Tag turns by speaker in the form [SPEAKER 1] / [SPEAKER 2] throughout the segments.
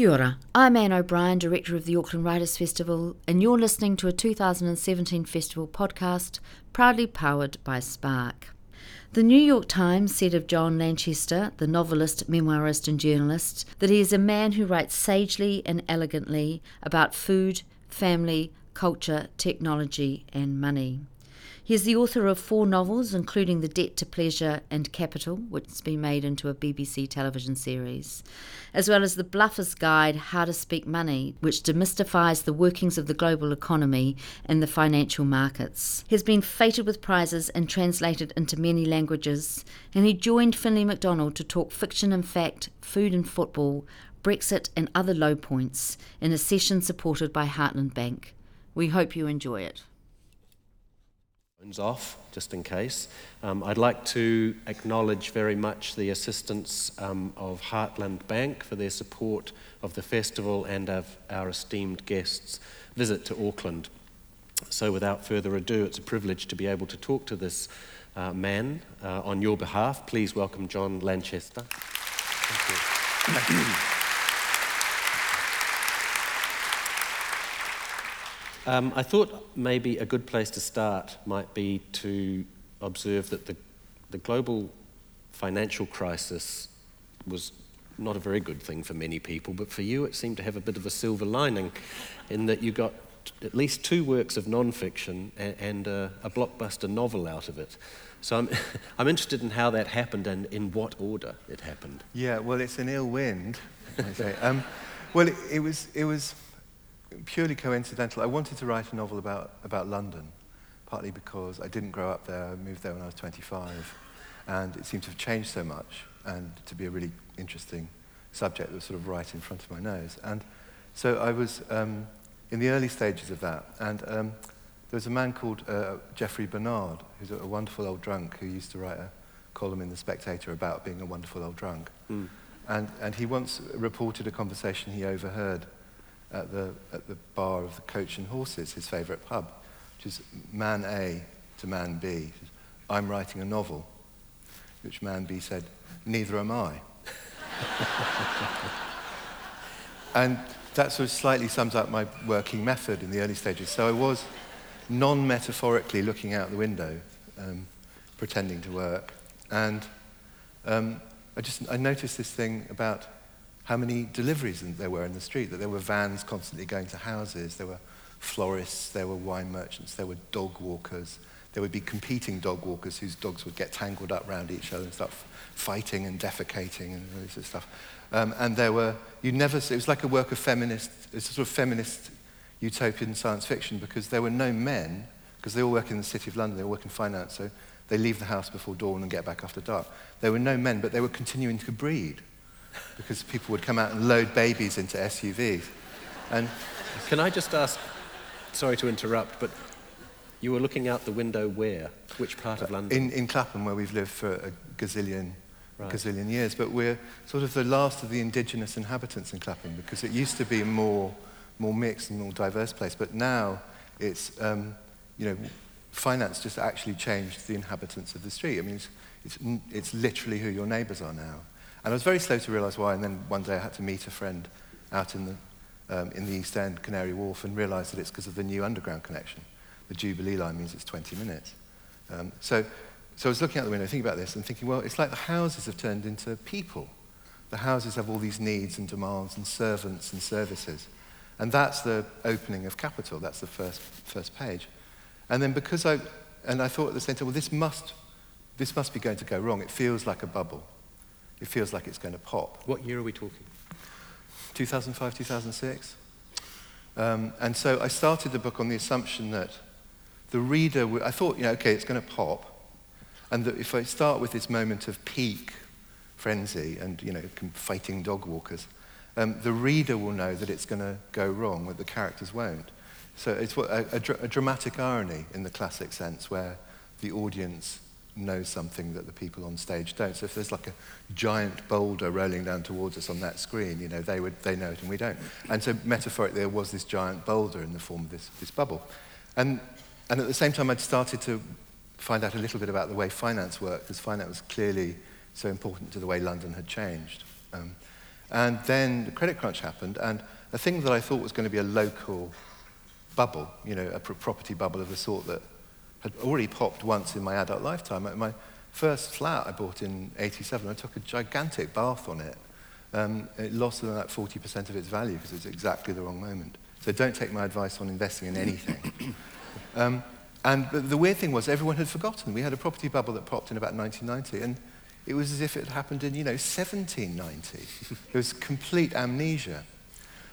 [SPEAKER 1] Kia ora. I'm Anne O'Brien, Director of the Auckland Writers Festival, and you're listening to a 2017 festival podcast proudly powered by Spark. The New York Times said of John Lanchester, the novelist, memoirist, and journalist, that he is a man who writes sagely and elegantly about food, family, culture, technology, and money. He is the author of four novels, including The Debt to Pleasure and Capital, which has been made into a BBC television series, as well as The Bluffer's Guide How to Speak Money, which demystifies the workings of the global economy and the financial markets. He has been fated with prizes and translated into many languages, and he joined Finlay MacDonald to talk fiction and fact, food and football, Brexit, and other low points in a session supported by Heartland Bank. We hope you enjoy it
[SPEAKER 2] off, just in case. Um, I'd like to acknowledge very much the assistance um, of Heartland Bank for their support of the festival and of our esteemed guests' visit to Auckland. So, without further ado, it's a privilege to be able to talk to this uh, man uh, on your behalf. Please welcome John Lanchester. Thank you. Thank you. Um, I thought maybe a good place to start might be to observe that the, the global financial crisis was not a very good thing for many people, but for you it seemed to have a bit of a silver lining in that you got at least two works of non-fiction and, and a, a, blockbuster novel out of it. So I'm, I'm interested in how that happened and in what order it happened.
[SPEAKER 3] Yeah, well, it's an ill wind. Um, well, it, it, was, it was purely coincidental. I wanted to write a novel about, about London, partly because I didn't grow up there. I moved there when I was 25, and it seemed to have changed so much and to be a really interesting subject that was sort of right in front of my nose. And so I was um, in the early stages of that, and um, there was a man called uh, Jeffrey Bernard, who's a, a, wonderful old drunk who used to write a column in The Spectator about being a wonderful old drunk. Mm. And, and he once reported a conversation he overheard at the, at the bar of the Coach and Horses, his favourite pub, which is man A to man B. I'm writing a novel. Which man B said, neither am I. and that sort of slightly sums up my working method in the early stages. So I was non-metaphorically looking out the window, um, pretending to work. And um, I just I noticed this thing about how many deliveries there were in the street, that there were vans constantly going to houses, there were florists, there were wine merchants, there were dog walkers. There would be competing dog walkers whose dogs would get tangled up around each other and start fighting and defecating and all this sort of stuff. Um, and there were, you never, it was like a work of feminist, it's a sort of feminist utopian science fiction because there were no men, because they all work in the City of London, they all work in finance, so they leave the house before dawn and get back after dark. There were no men, but they were continuing to breed because people would come out and load babies into SUVs. And
[SPEAKER 2] Can I just ask, sorry to interrupt, but you were looking out the window where? Which part of London?
[SPEAKER 3] In, in Clapham, where we've lived for a gazillion, right. gazillion years. But we're sort of the last of the indigenous inhabitants in Clapham because it used to be a more, more mixed and more diverse place. But now it's, um, you know, finance just actually changed the inhabitants of the street. I mean, it's, it's, it's literally who your neighbours are now. And I was very slow to realise why, and then one day I had to meet a friend out in the, um, in the East End, Canary Wharf, and realise that it's because of the new underground connection. The Jubilee line means it's 20 minutes. Um, so, so I was looking out the window, thinking about this, and thinking, well, it's like the houses have turned into people. The houses have all these needs and demands and servants and services. And that's the opening of capital. That's the first, first page. And then because I, and I thought at the same time, well, this must, this must be going to go wrong. It feels like a bubble it feels like it's going to pop.
[SPEAKER 2] What year are we talking?
[SPEAKER 3] 2005, 2006. Um, and so I started the book on the assumption that the reader, w- I thought, you know, okay, it's going to pop. And that if I start with this moment of peak frenzy and, you know, fighting dog walkers, um, the reader will know that it's going to go wrong, but the characters won't. So it's what, a, a, dr- a dramatic irony in the classic sense where the audience know something that the people on stage don't. So if there's like a giant boulder rolling down towards us on that screen, you know, they, would, they know it and we don't. And so metaphorically, there was this giant boulder in the form of this, this bubble. And, and at the same time, I'd started to find out a little bit about the way finance worked, because finance was clearly so important to the way London had changed. Um, And then the credit crunch happened, and a thing that I thought was going to be a local bubble, you know, a property bubble of the sort that had already popped once in my adult lifetime. My first flat I bought in 87, I took a gigantic bath on it. Um, it lost about 40% of its value because it was exactly the wrong moment. So don't take my advice on investing in anything. um, and the weird thing was everyone had forgotten. We had a property bubble that popped in about 1990, and it was as if it happened in, you know, 1790. it was complete amnesia.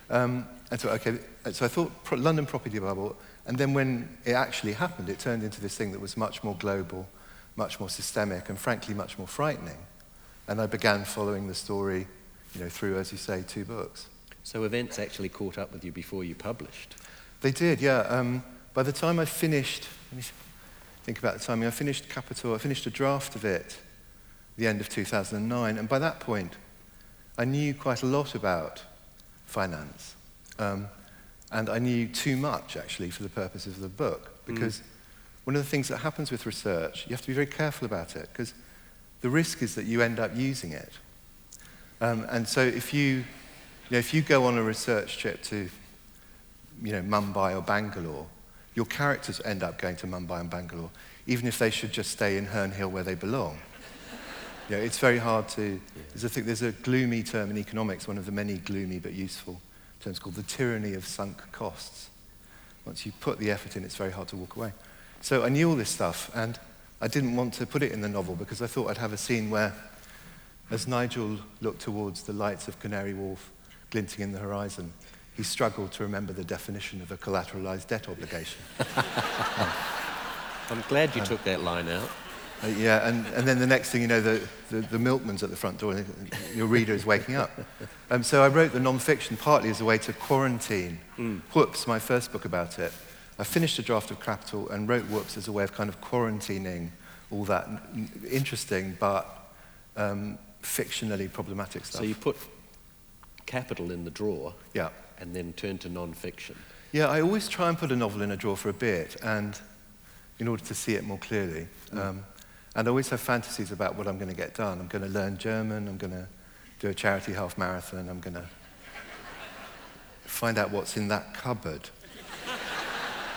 [SPEAKER 3] Um, and so, okay, so I thought pro- London property bubble, and then when it actually happened, it turned into this thing that was much more global, much more systemic, and frankly, much more frightening. And I began following the story, you know, through, as you say, two books.
[SPEAKER 2] So events actually caught up with you before you published?
[SPEAKER 3] They did, yeah. Um, by the time I finished, let me think about the timing, I finished Capital, I finished a draft of it the end of 2009, and by that point, I knew quite a lot about finance. Um, and I knew too much, actually, for the purposes of the book, mm. because mm. one of the things that happens with research, you have to be very careful about it, because the risk is that you end up using it. Um, and so if you, you know, if you go on a research trip to you know, Mumbai or Bangalore, your characters end up going to Mumbai and Bangalore, even if they should just stay in Herne Hill where they belong. you know, it's very hard to. There's a, thing, there's a gloomy term in economics, one of the many gloomy but useful terms called the tyranny of sunk costs. Once you put the effort in, it's very hard to walk away. So I knew all this stuff, and I didn't want to put it in the novel because I thought I'd have a scene where, as Nigel looked towards the lights of Canary Wharf glinting in the horizon, he struggled to remember the definition of a collateralized debt obligation.
[SPEAKER 2] I'm glad you uh, took that line out.
[SPEAKER 3] Uh, yeah, and, and then the next thing you know, the, the, the, milkman's at the front door and your reader is waking up. Um, so I wrote the non-fiction partly as a way to quarantine mm. Whoops, my first book about it. I finished a draft of Capital and wrote Whoops as a way of kind of quarantining all that interesting but um, fictionally problematic stuff.
[SPEAKER 2] So you put Capital in the drawer
[SPEAKER 3] yeah.
[SPEAKER 2] and then turned to non-fiction.
[SPEAKER 3] Yeah, I always try and put a novel in a drawer for a bit and in order to see it more clearly. Mm. Um, and I always have fantasies about what I'm going to get done. I'm going to learn German, I'm going to do a charity half marathon, I'm going to find out what's in that cupboard.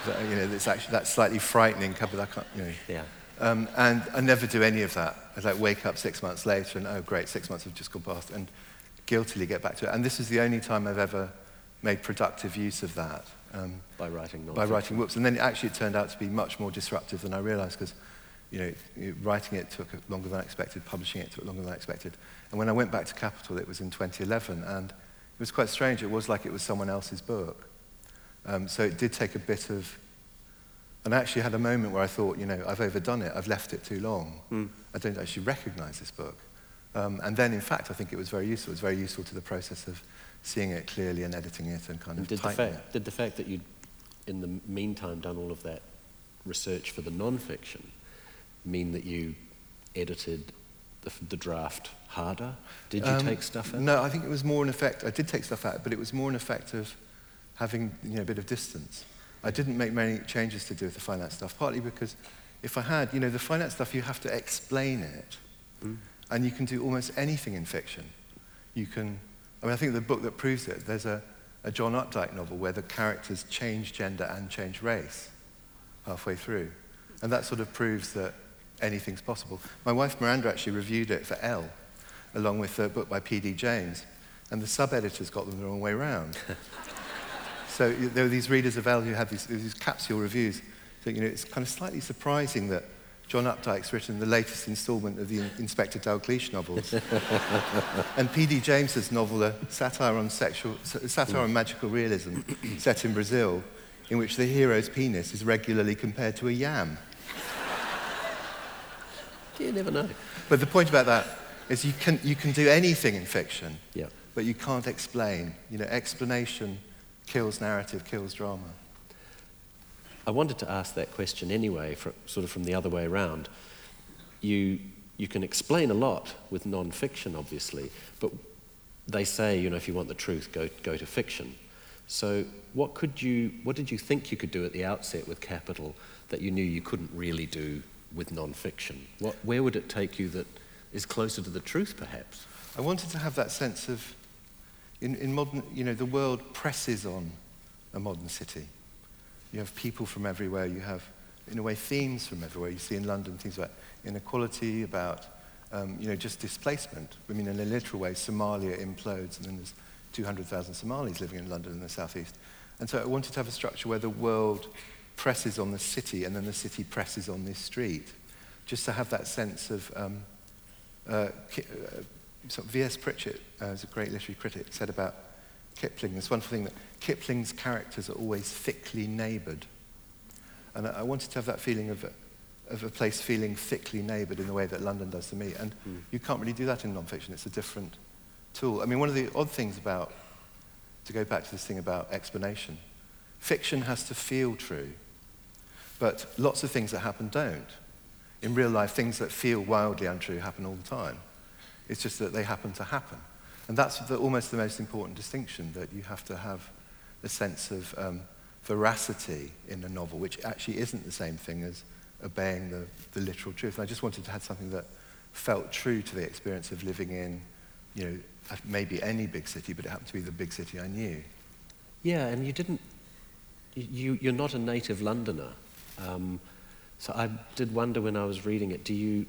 [SPEAKER 3] that, you know, it's actually that slightly frightening cupboard. I can't, you know.
[SPEAKER 2] Yeah.
[SPEAKER 3] Um, and I never do any of that. I like wake up six months later and oh great, six months have just gone past, and guiltily get back to it. And this is the only time I've ever made productive use of that.
[SPEAKER 2] Um, by writing
[SPEAKER 3] By writing whoops. And then actually it turned out to be much more disruptive than I realized because you know, writing it took longer than I expected, publishing it took longer than I expected. And when I went back to Capital, it was in 2011, and it was quite strange. It was like it was someone else's book. Um, so it did take a bit of. And I actually had a moment where I thought, you know, I've overdone it. I've left it too long. Mm. I don't actually recognize this book. Um, and then, in fact, I think it was very useful. It was very useful to the process of seeing it clearly and editing it and kind of
[SPEAKER 2] did the fact, it. Did the fact that you'd, in the meantime, done all of that research for the non-fiction mean that you edited the, the draft harder? Did you um, take stuff out?
[SPEAKER 3] No, I think it was more an effect. I did take stuff out, but it was more an effect of having you know, a bit of distance. I didn't make many changes to do with the finance stuff, partly because if I had, you know, the finance stuff, you have to explain it. Mm. And you can do almost anything in fiction. You can, I mean, I think the book that proves it, there's a, a John Updike novel where the characters change gender and change race halfway through. And that sort of proves that anything's possible. My wife Miranda actually reviewed it for Elle, along with a book by P.D. James, and the sub-editors got them the wrong way around. so there were these readers of Elle who had these, these capsule reviews. So, you know, it's kind of slightly surprising that John Updike's written the latest installment of the Inspector Dalgliesh novels. and P.D. James's novel, a satire on, sexual, satire on magical realism, set in Brazil, in which the hero's penis is regularly compared to a yam.
[SPEAKER 2] You never know.
[SPEAKER 3] But the point about that is you can, you can do anything in fiction,
[SPEAKER 2] yeah.
[SPEAKER 3] but you can't explain. You know, explanation kills narrative, kills drama.
[SPEAKER 2] I wanted to ask that question anyway, for, sort of from the other way around. You, you can explain a lot with non-fiction, obviously, but they say, you know, if you want the truth, go, go to fiction. So what, could you, what did you think you could do at the outset with Capital that you knew you couldn't really do with non-fiction? What, where would it take you that is closer to the truth, perhaps?
[SPEAKER 3] I wanted to have that sense of in, in modern, you know, the world presses on a modern city. You have people from everywhere. You have, in a way, themes from everywhere. You see in London things about inequality, about, um, you know, just displacement. I mean, in a literal way, Somalia implodes, and then there's 200,000 Somalis living in London in the southeast. And so I wanted to have a structure where the world presses on the city, and then the city presses on this street, just to have that sense of. Um, uh, uh, of V.S. Pritchett, uh, a great literary critic, said about Kipling, this wonderful thing that Kipling's characters are always thickly neighboured. And I, I wanted to have that feeling of a, of a place feeling thickly neighboured in the way that London does to me. And mm. you can't really do that in nonfiction. It's a different tool. I mean, one of the odd things about, to go back to this thing about explanation, fiction has to feel true, but lots of things that happen don't. In real life, things that feel wildly untrue happen all the time. It's just that they happen to happen. And that's the, almost the most important distinction, that you have to have a sense of um, veracity in a novel, which actually isn't the same thing as obeying the, the literal truth. And I just wanted to have something that felt true to the experience of living in, you know, maybe any big city, but it happened to be the big city I knew.
[SPEAKER 2] Yeah, and you didn't, you, you're not a native Londoner. Um, so I did wonder when I was reading it, do you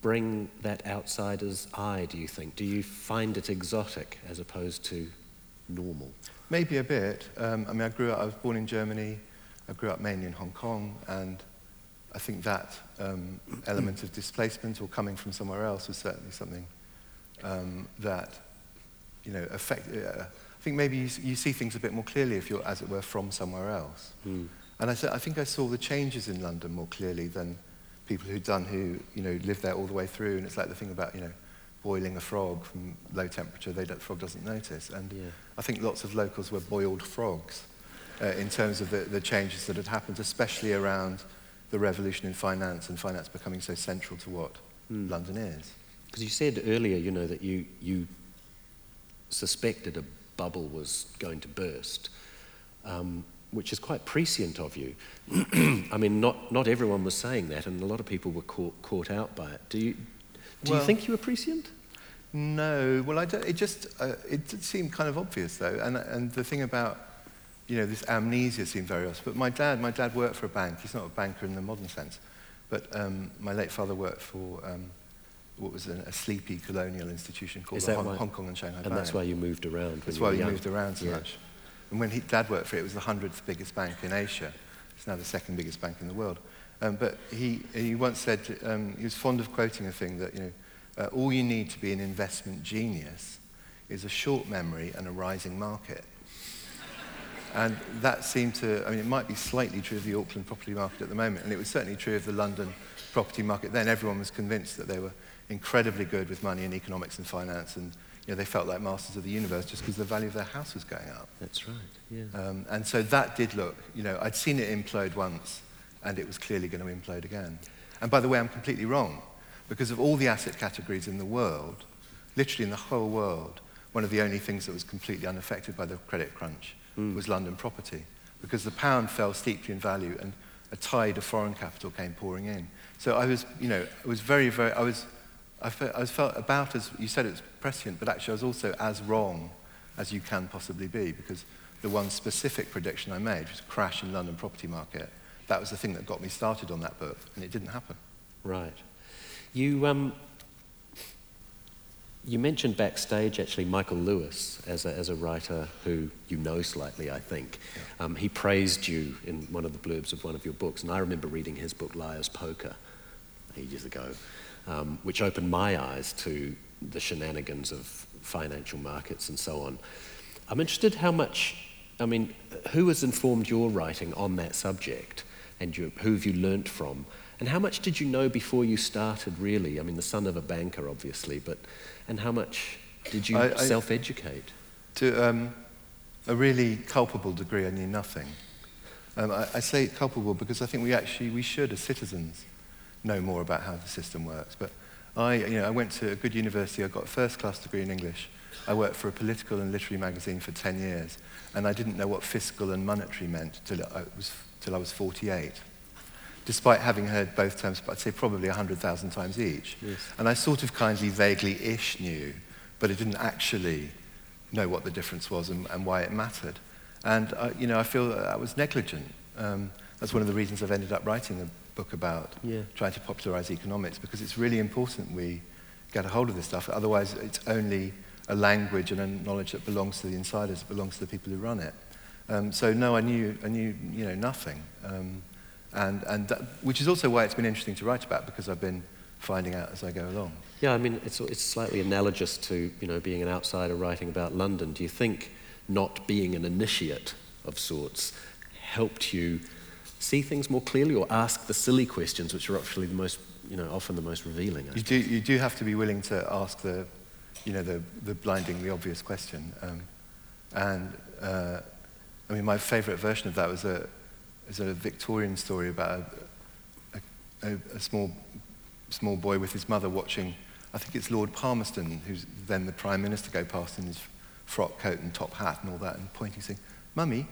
[SPEAKER 2] bring that outsider's eye, do you think? Do you find it exotic as opposed to normal?
[SPEAKER 3] Maybe a bit. Um, I mean, I grew up, I was born in Germany, I grew up mainly in Hong Kong, and I think that um, element of displacement or coming from somewhere else was certainly something um, that, you know, affect, uh, I think maybe you, you, see things a bit more clearly if you're, as it were, from somewhere else. Mm. And I, I think I saw the changes in London more clearly than people who'd done who, you know, lived there all the way through. And it's like the thing about, you know, boiling a frog from low temperature, they the frog doesn't notice. And yeah. I think lots of locals were boiled frogs uh, in terms of the, the changes that had happened, especially around the revolution in finance and finance becoming so central to what mm. London is.
[SPEAKER 2] Because you said earlier, you know, that you, you suspected a bubble was going to burst. Um, which is quite prescient of you. I mean, not, not everyone was saying that, and a lot of people were caught, caught out by it. Do you, do well, you think you were prescient?
[SPEAKER 3] No. Well, I don't, it just uh, it did seem kind of obvious, though. And, and the thing about, you know, this amnesia seemed very obvious. But my dad, my dad worked for a bank. He's not a banker in the modern sense. But um, my late father worked for um, what was a, a sleepy colonial institution called the Hong, Hong, Kong and Shanghai
[SPEAKER 2] and
[SPEAKER 3] Bank.
[SPEAKER 2] And that's why you moved around.
[SPEAKER 3] That's why
[SPEAKER 2] you
[SPEAKER 3] young. moved around so yeah. much. And when he, Dad worked for it, it was the 100th biggest bank in Asia. It's now the second biggest bank in the world. Um, but he, he once said, um, he was fond of quoting a thing that, you know, uh, all you need to be an investment genius is a short memory and a rising market. and that seemed to, I mean, it might be slightly true of the Auckland property market at the moment, and it was certainly true of the London property market then. Everyone was convinced that they were incredibly good with money and economics and finance and you know, they felt like masters of the universe just because the value of their house was going up.
[SPEAKER 2] That's right, yeah.
[SPEAKER 3] Um, and so that did look, you know, I'd seen it implode once, and it was clearly going to implode again. And by the way, I'm completely wrong, because of all the asset categories in the world, literally in the whole world, one of the only things that was completely unaffected by the credit crunch mm. was London property, because the pound fell steeply in value and a tide of foreign capital came pouring in. So I was, you know, I was very, very, I was I felt, I felt about as, you said it was prescient, but actually I was also as wrong as you can possibly be because the one specific prediction I made was crash in London property market. That was the thing that got me started on that book, and it didn't happen.
[SPEAKER 2] Right. You, um, you mentioned backstage actually Michael Lewis as a, as a writer who you know slightly, I think. Yeah. Um, he praised you in one of the blurbs of one of your books, and I remember reading his book Liar's Poker ages ago um, which opened my eyes to the shenanigans of financial markets and so on. I'm interested how much, I mean, who has informed your writing on that subject and you, who have you learnt from? And how much did you know before you started, really? I mean, the son of a banker, obviously, but, and how much did you I, self educate?
[SPEAKER 3] To um, a really culpable degree, I knew nothing. Um, I, I say culpable because I think we actually, we should, as citizens, know more about how the system works. But I, you know, I went to a good university. I got a first-class degree in English. I worked for a political and literary magazine for 10 years, and I didn't know what fiscal and monetary meant till I was, till I was 48, despite having heard both terms, but I'd say probably 100,000 times each. Yes. And I sort of kindly, vaguely-ish knew, but I didn't actually know what the difference was and, and why it mattered. And, uh, you know, I feel that, that was negligent. Um, that's one of the reasons I've ended up writing a book about
[SPEAKER 2] Yeah.
[SPEAKER 3] trying to popularize economics, because it's really important we get a hold of this stuff. Otherwise, it's only a language and a knowledge that belongs to the insiders, it belongs to the people who run it. Um, so no, I knew, I knew, you know, nothing. Um, and, and that, which is also why it's been interesting to write about, because I've been finding out as I go along.
[SPEAKER 2] Yeah, I mean, it's, it's slightly analogous to, you know, being an outsider writing about London. Do you think not being an initiate of sorts helped you see things more clearly or ask the silly questions, which are actually the most, you know, often the most revealing? I
[SPEAKER 3] You do, you do have to be willing to ask the, you know, the, the blindingly obvious question. Um, and uh, I mean, my favourite version of that was a, is a Victorian story about a, a, a small, small boy with his mother watching, I think it's Lord Palmerston, who's then the Prime Minister, go past in his frock coat and top hat and all that, and pointing, saying, Mummy,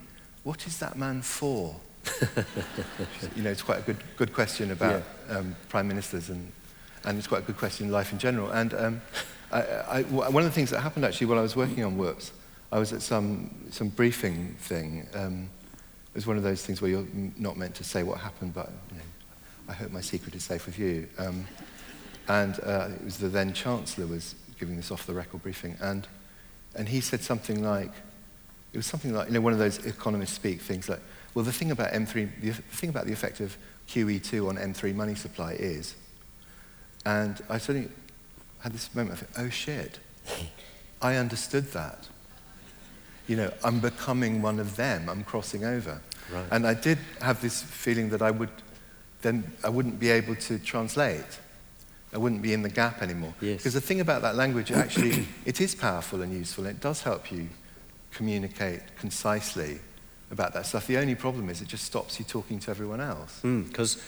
[SPEAKER 3] what is that man for? you know, it's quite a good, good question about um, prime ministers, and, and it's quite a good question in life in general. And um, I, I, one of the things that happened actually while I was working on Whoops, I was at some, some briefing thing. Um, it was one of those things where you're not meant to say what happened, but you know, I hope my secret is safe with you. Um, and uh, it was the then Chancellor was giving this off-the-record briefing, and, and he said something like, it was something like, you know, one of those economists speak things like, well, the thing about M3, the thing about the effect of QE2 on M3 money supply is, and I suddenly had this moment of, oh shit, I understood that. You know, I'm becoming one of them, I'm crossing over.
[SPEAKER 2] Right.
[SPEAKER 3] And I did have this feeling that I would, then I wouldn't be able to translate. I wouldn't be in the gap anymore.
[SPEAKER 2] Yes.
[SPEAKER 3] Because the thing about that language, actually, it is powerful and useful, and it does help you communicate concisely about that stuff. The only problem is it just stops you talking to everyone else.
[SPEAKER 2] Hmm, because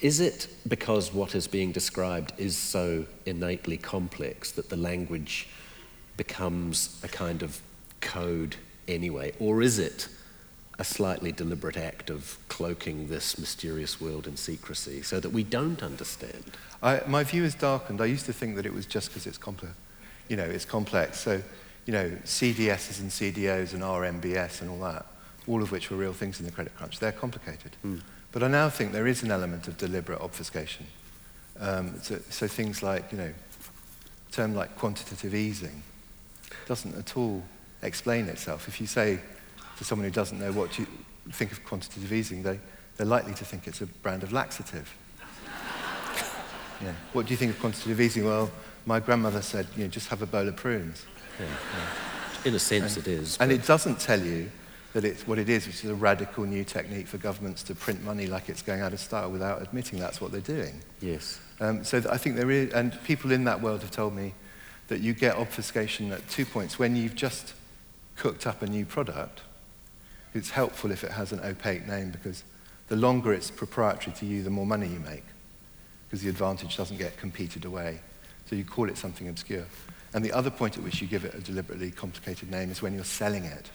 [SPEAKER 2] is it because what is being described is so innately complex that the language becomes a kind of code anyway? Or is it a slightly deliberate act of cloaking this mysterious world in secrecy so that we don't understand?
[SPEAKER 3] I, my view is darkened. I used to think that it was just because it's complex. You know, it's complex. So, you know, CDSs and CDOs and RMBS and all that, all of which were real things in the credit crunch, they're complicated. But I now think there is an element of deliberate obfuscation. Um, so, so things like, you know, a term like quantitative easing doesn't at all explain itself. If you say to someone who doesn't know what you think of quantitative easing, they, they're likely to think it's a brand of laxative. Yeah. What do you think of quantitative easing? Well, my grandmother said, you know, just have a bowl of prunes.
[SPEAKER 2] In a sense, it is.
[SPEAKER 3] And
[SPEAKER 2] but-
[SPEAKER 3] it doesn't tell you that it's what it is, which is a radical new technique for governments to print money like it's going out of style without admitting that's what they're doing.
[SPEAKER 2] yes.
[SPEAKER 3] Um, so I think there is, and people in that world have told me that you get obfuscation at two points. When you've just cooked up a new product, it's helpful if it has an opaque name because the longer it's proprietary to you, the more money you make because the advantage doesn't get competed away. So you call it something obscure. And the other point at which you give it a deliberately complicated name is when you're selling it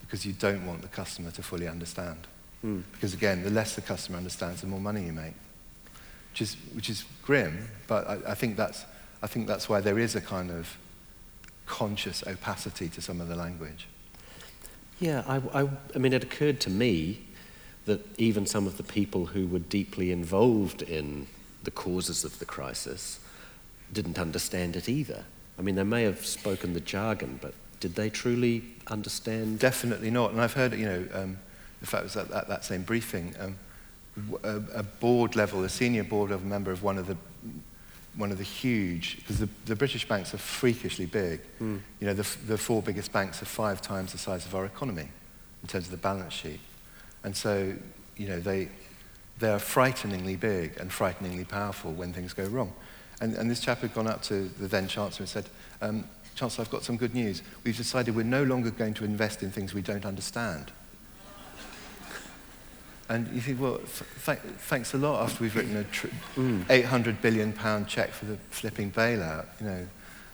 [SPEAKER 3] because you don't want the customer to fully understand. Hmm. Because again, the less the customer understands, the more money you make which is, which is grim, but I, I, think that's, I think that's why there is a kind of conscious opacity to some of the language.
[SPEAKER 2] Yeah, I, I, I mean, it occurred to me that even some of the people who were deeply involved in the causes of the crisis didn't understand it either. I mean, they may have spoken the jargon, but did they truly understand?
[SPEAKER 3] Definitely not. And I've heard, you know, um, in fact, it was at, at that same briefing, um, a, a board level, a senior board level member of one of the one of the huge, because the, the British banks are freakishly big. You know, the, the four biggest banks are five times the size of our economy in terms of the balance sheet. And so, you know, they, they are frighteningly big and frighteningly powerful when things go wrong. And, and this chap had gone up to the then Chancellor and said, um, Chancellor, I've got some good news. We've decided we're no longer going to invest in things we don't understand. And you think, well, th- th- thanks a lot after we've written a tr- 800 billion pound check for the flipping bailout, you know.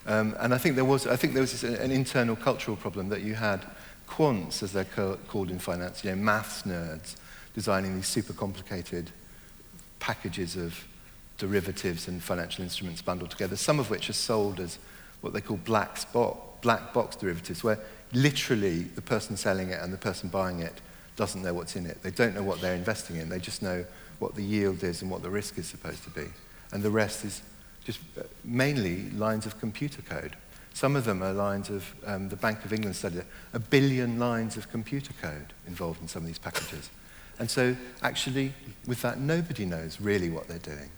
[SPEAKER 3] Um, and I think there was, I think there was this, an internal cultural problem that you had quants, as they're ca- called in finance, you know, maths nerds, designing these super complicated packages of derivatives and financial instruments bundled together, some of which are sold as what they call black spot black box derivatives where literally the person selling it and the person buying it doesn't know what's in it. They don't know what they're investing in. They just know what the yield is and what the risk is supposed to be. And the rest is just uh, mainly lines of computer code. Some of them are lines of, um, the Bank of England studied a billion lines of computer code involved in some of these packages. And so, actually, with that, nobody knows really what they're doing.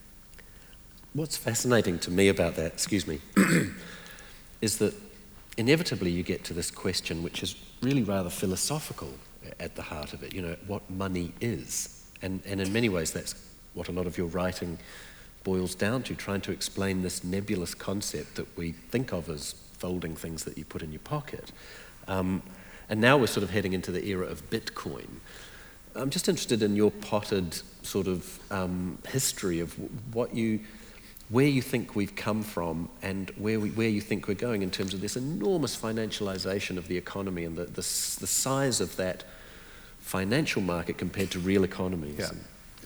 [SPEAKER 2] What's fascinating to me about that, excuse me, is that inevitably you get to this question, which is really rather philosophical at the heart of it, you know, what money is. And, and in many ways, that's what a lot of your writing boils down to, trying to explain this nebulous concept that we think of as folding things that you put in your pocket. Um, and now we're sort of heading into the era of Bitcoin. I'm just interested in your potted sort of um, history of what you, where you think we've come from and where, we, where you think we're going in terms of this enormous financialization of the economy and the, the, the size of that financial market compared to real economies.
[SPEAKER 3] Yeah.
[SPEAKER 2] And,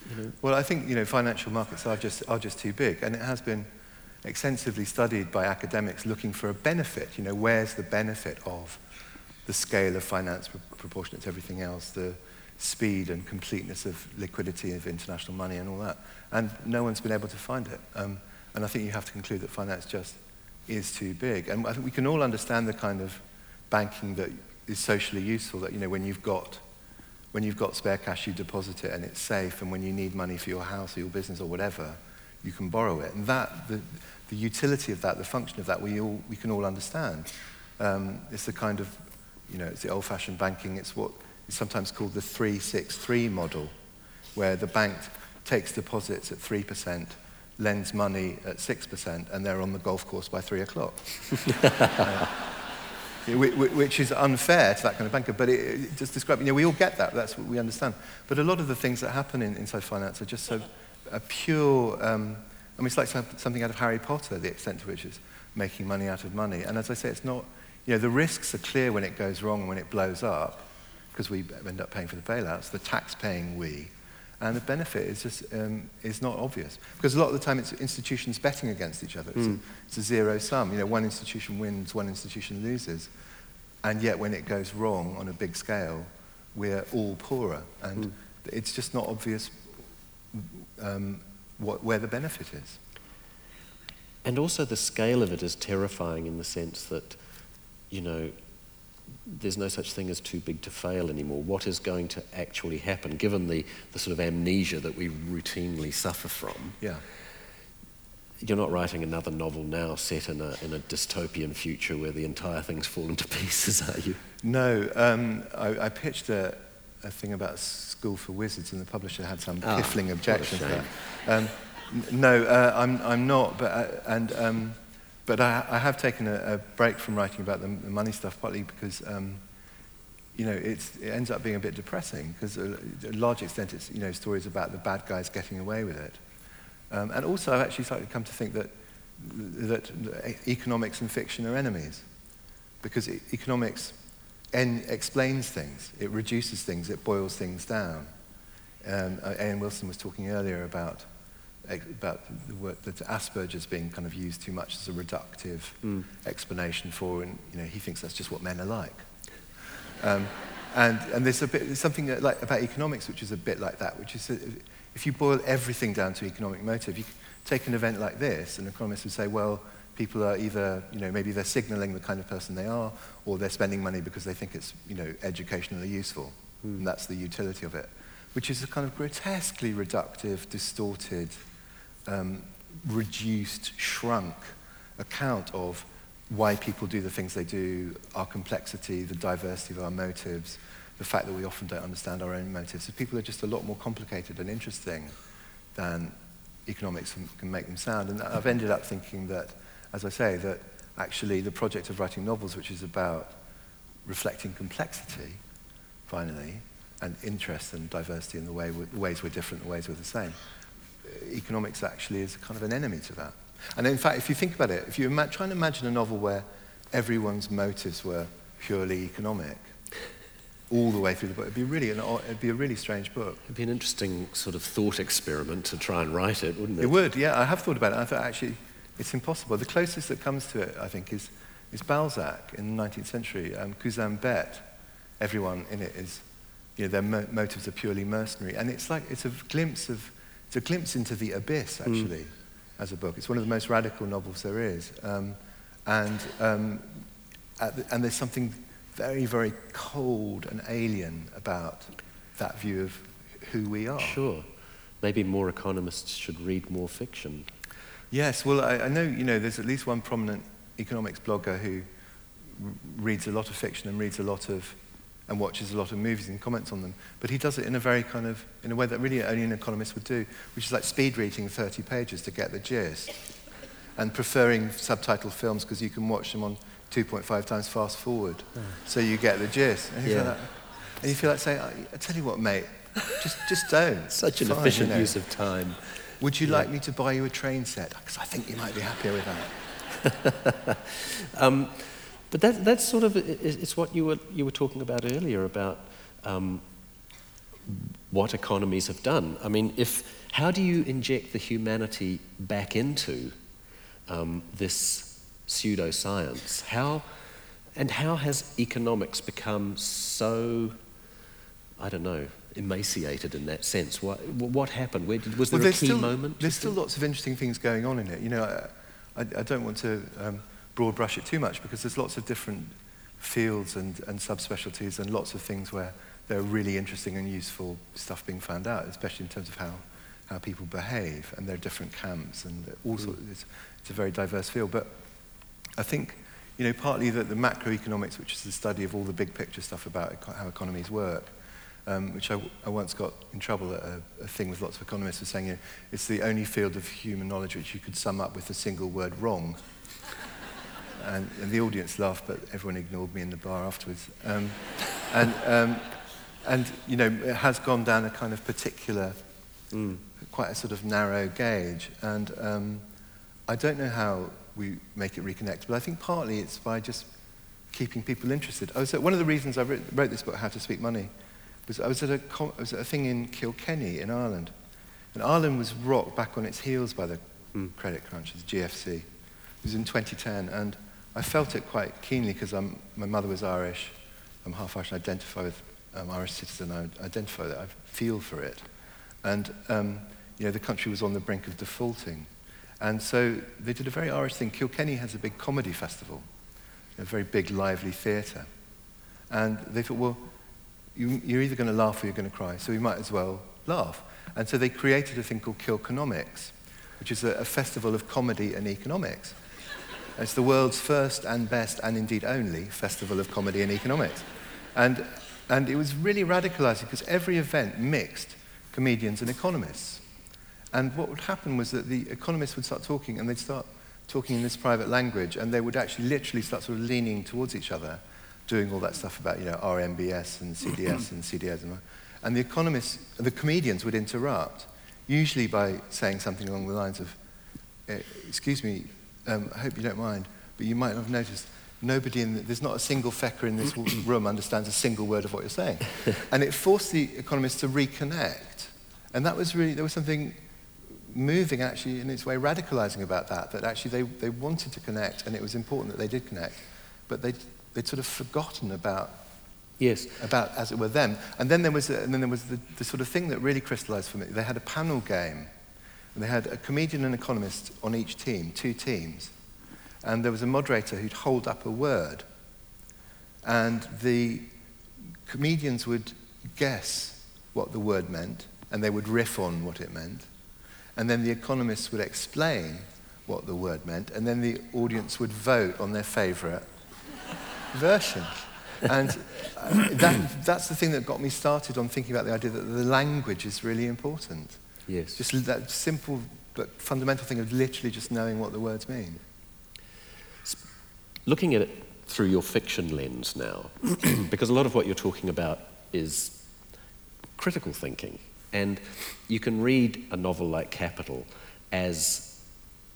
[SPEAKER 3] you know. Well, I think you know financial markets are just are just too big, and it has been extensively studied by academics looking for a benefit. You know, where's the benefit of the scale of finance proportionate to everything else, the speed and completeness of liquidity of international money and all that. And no one's been able to find it. Um, and I think you have to conclude that finance just is too big. And I think we can all understand the kind of banking that is socially useful, that, you know, when you've got when you've got spare cash, you deposit it and it's safe, and when you need money for your house or your business or whatever, you can borrow it. And that, the, the utility of that, the function of that, we, all, we can all understand. Um, it's the kind of, you know, it's the old-fashioned banking. It's what is sometimes called the 363 model, where the bank takes deposits at 3%, lends money at 6%, and they're on the golf course by 3 o'clock. uh, which is unfair to that kind of banker, but it, it just describes, you know, we all get that, that's what we understand. But a lot of the things that happen in, inside finance are just so a pure, um, I mean, it's like something out of Harry Potter, the extent to which it's making money out of money. And as I say, it's not, you know, the risks are clear when it goes wrong, and when it blows up, because we end up paying for the bailouts, the tax-paying we, and the benefit is just um, is not obvious because a lot of the time it's institutions betting against each other. It's, mm. a, it's a zero sum. You know, one institution wins, one institution loses, and yet when it goes wrong on a big scale, we're all poorer, and mm. it's just not obvious um, what, where the benefit is.
[SPEAKER 2] And also the scale of it is terrifying in the sense that, you know, there's no such thing as too big to fail anymore. What is going to actually happen, given the, the sort of amnesia that we routinely suffer from?
[SPEAKER 3] Yeah.
[SPEAKER 2] You're not writing another novel now set in a, in a dystopian future where the entire thing's fallen to pieces, are you?
[SPEAKER 3] No. Um, I, I, pitched a, a thing about School for Wizards, and the publisher had some oh, piffling objections to that. Um, no, uh, I'm, I'm not, but, uh, and... Um, but I, I have taken a, a, break from writing about the, the money stuff, partly because, um, you know, it ends up being a bit depressing, because to a large extent it's, you know, stories about the bad guys getting away with it. Um, and also I've actually started to come to think that, that economics and fiction are enemies, because economics en explains things, it reduces things, it boils things down. Um, Ian Wilson was talking earlier about about the work that Asperger's being kind of used too much as a reductive mm. explanation for, and you know, he thinks that's just what men are like. Um, and, and there's, a bit, there's something like, about economics which is a bit like that, which is that if you boil everything down to economic motive, you take an event like this, and economists would say, well, people are either, you know, maybe they're signaling the kind of person they are, or they're spending money because they think it's, you know, educationally useful. Mm. And that's the utility of it, which is a kind of grotesquely reductive, distorted um, reduced, shrunk account of why people do the things they do, our complexity, the diversity of our motives, the fact that we often don't understand our own motives. So people are just a lot more complicated and interesting than economics can make them sound. And I've ended up thinking that, as I say, that actually the project of writing novels, which is about reflecting complexity, finally, and interest and diversity in the, way the ways we're different, the ways we're the same, economics actually is kind of an enemy to that. And in fact, if you think about it, if you ima- try and imagine a novel where everyone's motives were purely economic, all the way through the book, it'd be really an, it'd be a really strange book.
[SPEAKER 2] It'd be an interesting sort of thought experiment to try and write it, wouldn't it?
[SPEAKER 3] It would, yeah. I have thought about it. I thought actually it's impossible. The closest that comes to it, I think, is is Balzac in the 19th century. Um, Cousin Bette, everyone in it is, you know, their mo- motives are purely mercenary. And it's like, it's a glimpse of, it's a glimpse into the abyss, hmm. actually, mm. as a book. It's one of the most radical novels there is. Um, and, um, the, and there's something very, very cold and alien about that view of who we are.
[SPEAKER 2] Sure. Maybe more economists should read more fiction.
[SPEAKER 3] Yes, well, I, I know, you know, there's at least one prominent economics blogger who reads a lot of fiction and reads a lot of and watches a lot of movies and comments on them. But he does it in a very kind of, in a way that really only an economist would do, which is like speed reading 30 pages to get the gist. And preferring subtitled films because you can watch them on 2.5 times fast forward. Oh. So you get the gist. And, yeah. like, and you feel like saying, I tell you what, mate, just, just don't.
[SPEAKER 2] Such an Fine, efficient you know. use of time.
[SPEAKER 3] Would you yeah. like me to buy you a train set? Because I think you might be happier with that.
[SPEAKER 2] um, but that, that's sort of it's what you were, you were talking about earlier about um, what economies have done. I mean, if, how do you inject the humanity back into um, this pseudoscience? How, and how has economics become so, I don't know, emaciated in that sense? What, what happened? Where did, was there well, a key
[SPEAKER 3] still,
[SPEAKER 2] moment?
[SPEAKER 3] There's still lots of interesting things going on in it. You know, I, I, I don't want to um, broad brush it too much because there's lots of different fields and, and subspecialties and lots of things where there are really interesting and useful stuff being found out, especially in terms of how, how people behave. And there are different camps and also mm. it's, it's a very diverse field. But I think, you know, partly that the macroeconomics, which is the study of all the big picture stuff about how economies work, um, which I, I once got in trouble at a, a thing with lots of economists for saying you know, it's the only field of human knowledge which you could sum up with a single word wrong. And, and the audience laughed, but everyone ignored me in the bar afterwards. Um, and, um, and, you know, it has gone down a kind of particular, mm. quite a sort of narrow gauge. And um, I don't know how we make it reconnect, but I think partly it's by just keeping people interested. Oh, so one of the reasons I wrote, wrote this book, How to Speak Money, was I was at a, I was at a thing in Kilkenny in Ireland. And Ireland was rocked back on its heels by the mm. credit crunch, the GFC. It was in 2010, and I felt it quite keenly because my mother was Irish. I'm half Irish and identify with um, Irish citizen. I identify with it. I feel for it. And, um, you know, the country was on the brink of defaulting. And so they did a very Irish thing. Kilkenny has a big comedy festival, a very big, lively theatre. And they thought, well, you, you're either going to laugh or you're going to cry, so we might as well laugh. And so they created a thing called Kilkenomics, which is a, a festival of comedy and economics. It's the world's first and best, and indeed only, festival of comedy and economics. And, and it was really radicalizing because every event mixed comedians and economists. And what would happen was that the economists would start talking, and they'd start talking in this private language, and they would actually literally start sort of leaning towards each other doing all that stuff about, you know, RMBS and CDS and CDS. And, and the economists, the comedians would interrupt, usually by saying something along the lines of, eh, excuse me, um, I hope you don't mind, but you might have noticed nobody in the, there's not a single fecker in this room understands a single word of what you're saying. and it forced the economists to reconnect. And that was really, there was something moving actually in its way radicalizing about that, that actually they, they wanted to connect and it was important that they did connect. But they, they'd sort of forgotten about
[SPEAKER 2] Yes.
[SPEAKER 3] About, as it were, them. And then there was, a, and then there was the, the sort of thing that really crystallized for me. They had a panel game, and they had a comedian and economist on each team, two teams. And there was a moderator who'd hold up a word. And the comedians would guess what the word meant, and they would riff on what it meant. And then the economists would explain what the word meant, and then the audience would vote on their favorite version. And uh, that, that's the thing that got me started on thinking about the idea that the language is really important.
[SPEAKER 2] Yes.
[SPEAKER 3] Just that simple but fundamental thing of literally just knowing what the words mean.
[SPEAKER 2] Looking at it through your fiction lens now, because a lot of what you're talking about is critical thinking. And you can read a novel like Capital as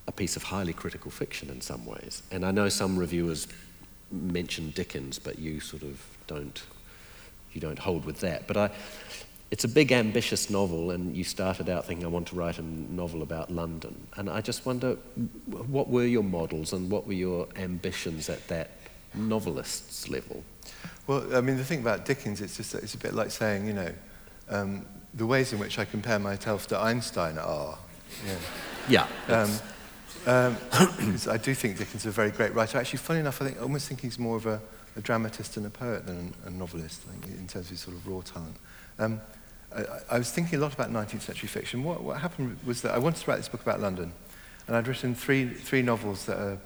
[SPEAKER 2] a piece of highly critical fiction in some ways. And I know some reviewers mention Dickens, but you sort of don't, you don't hold with that. But I, it's a big, ambitious novel, and you started out thinking, I want to write a novel about London. And I just wonder, what were your models and what were your ambitions at that novelist's level?
[SPEAKER 3] Well, I mean, the thing about Dickens, it's just it's a bit like saying, you know, um, the ways in which I compare myself to Einstein are.
[SPEAKER 2] Yeah.
[SPEAKER 3] Um, um, I do think Dickens is a very great writer. Actually, funny enough, I think I almost think he's more of a, a dramatist and a poet than a novelist, I think, in terms of his sort of raw talent. I, I, was thinking a lot about 19th century fiction. What, what happened was that I wanted to write this book about London, and I'd written three, three novels that are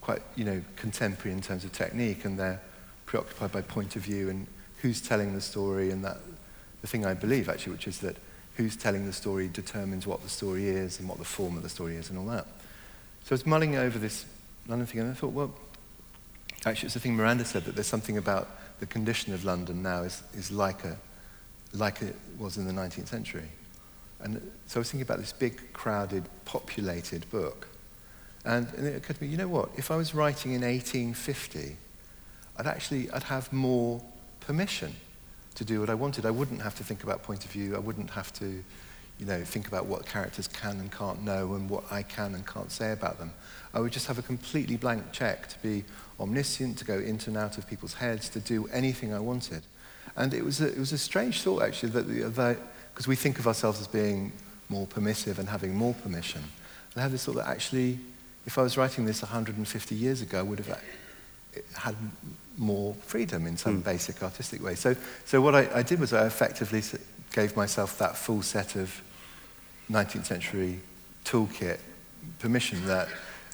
[SPEAKER 3] quite, you know, contemporary in terms of technique, and they're preoccupied by point of view and who's telling the story, and that the thing I believe actually, which is that who's telling the story determines what the story is and what the form of the story is and all that. So I was mulling over this London thing, and I thought, well, actually, it's the thing Miranda said that there's something about the condition of London now is, is like a like it was in the 19th century. And so I was thinking about this big, crowded, populated book. And, and it occurred to me, you know what? If I was writing in 1850, I'd actually I'd have more permission to do what I wanted. I wouldn't have to think about point of view. I wouldn't have to, you know, think about what characters can and can't know and what I can and can't say about them. I would just have a completely blank check to be omniscient, to go in and out of people's heads, to do anything I wanted. And it was a, it was a strange thought, actually, that because we think of ourselves as being more permissive and having more permission. And I had this thought that actually, if I was writing this 150 years ago, I would have had more freedom in some mm. basic artistic way. So, so what I, I did was I effectively gave myself that full set of 19th century toolkit permission that,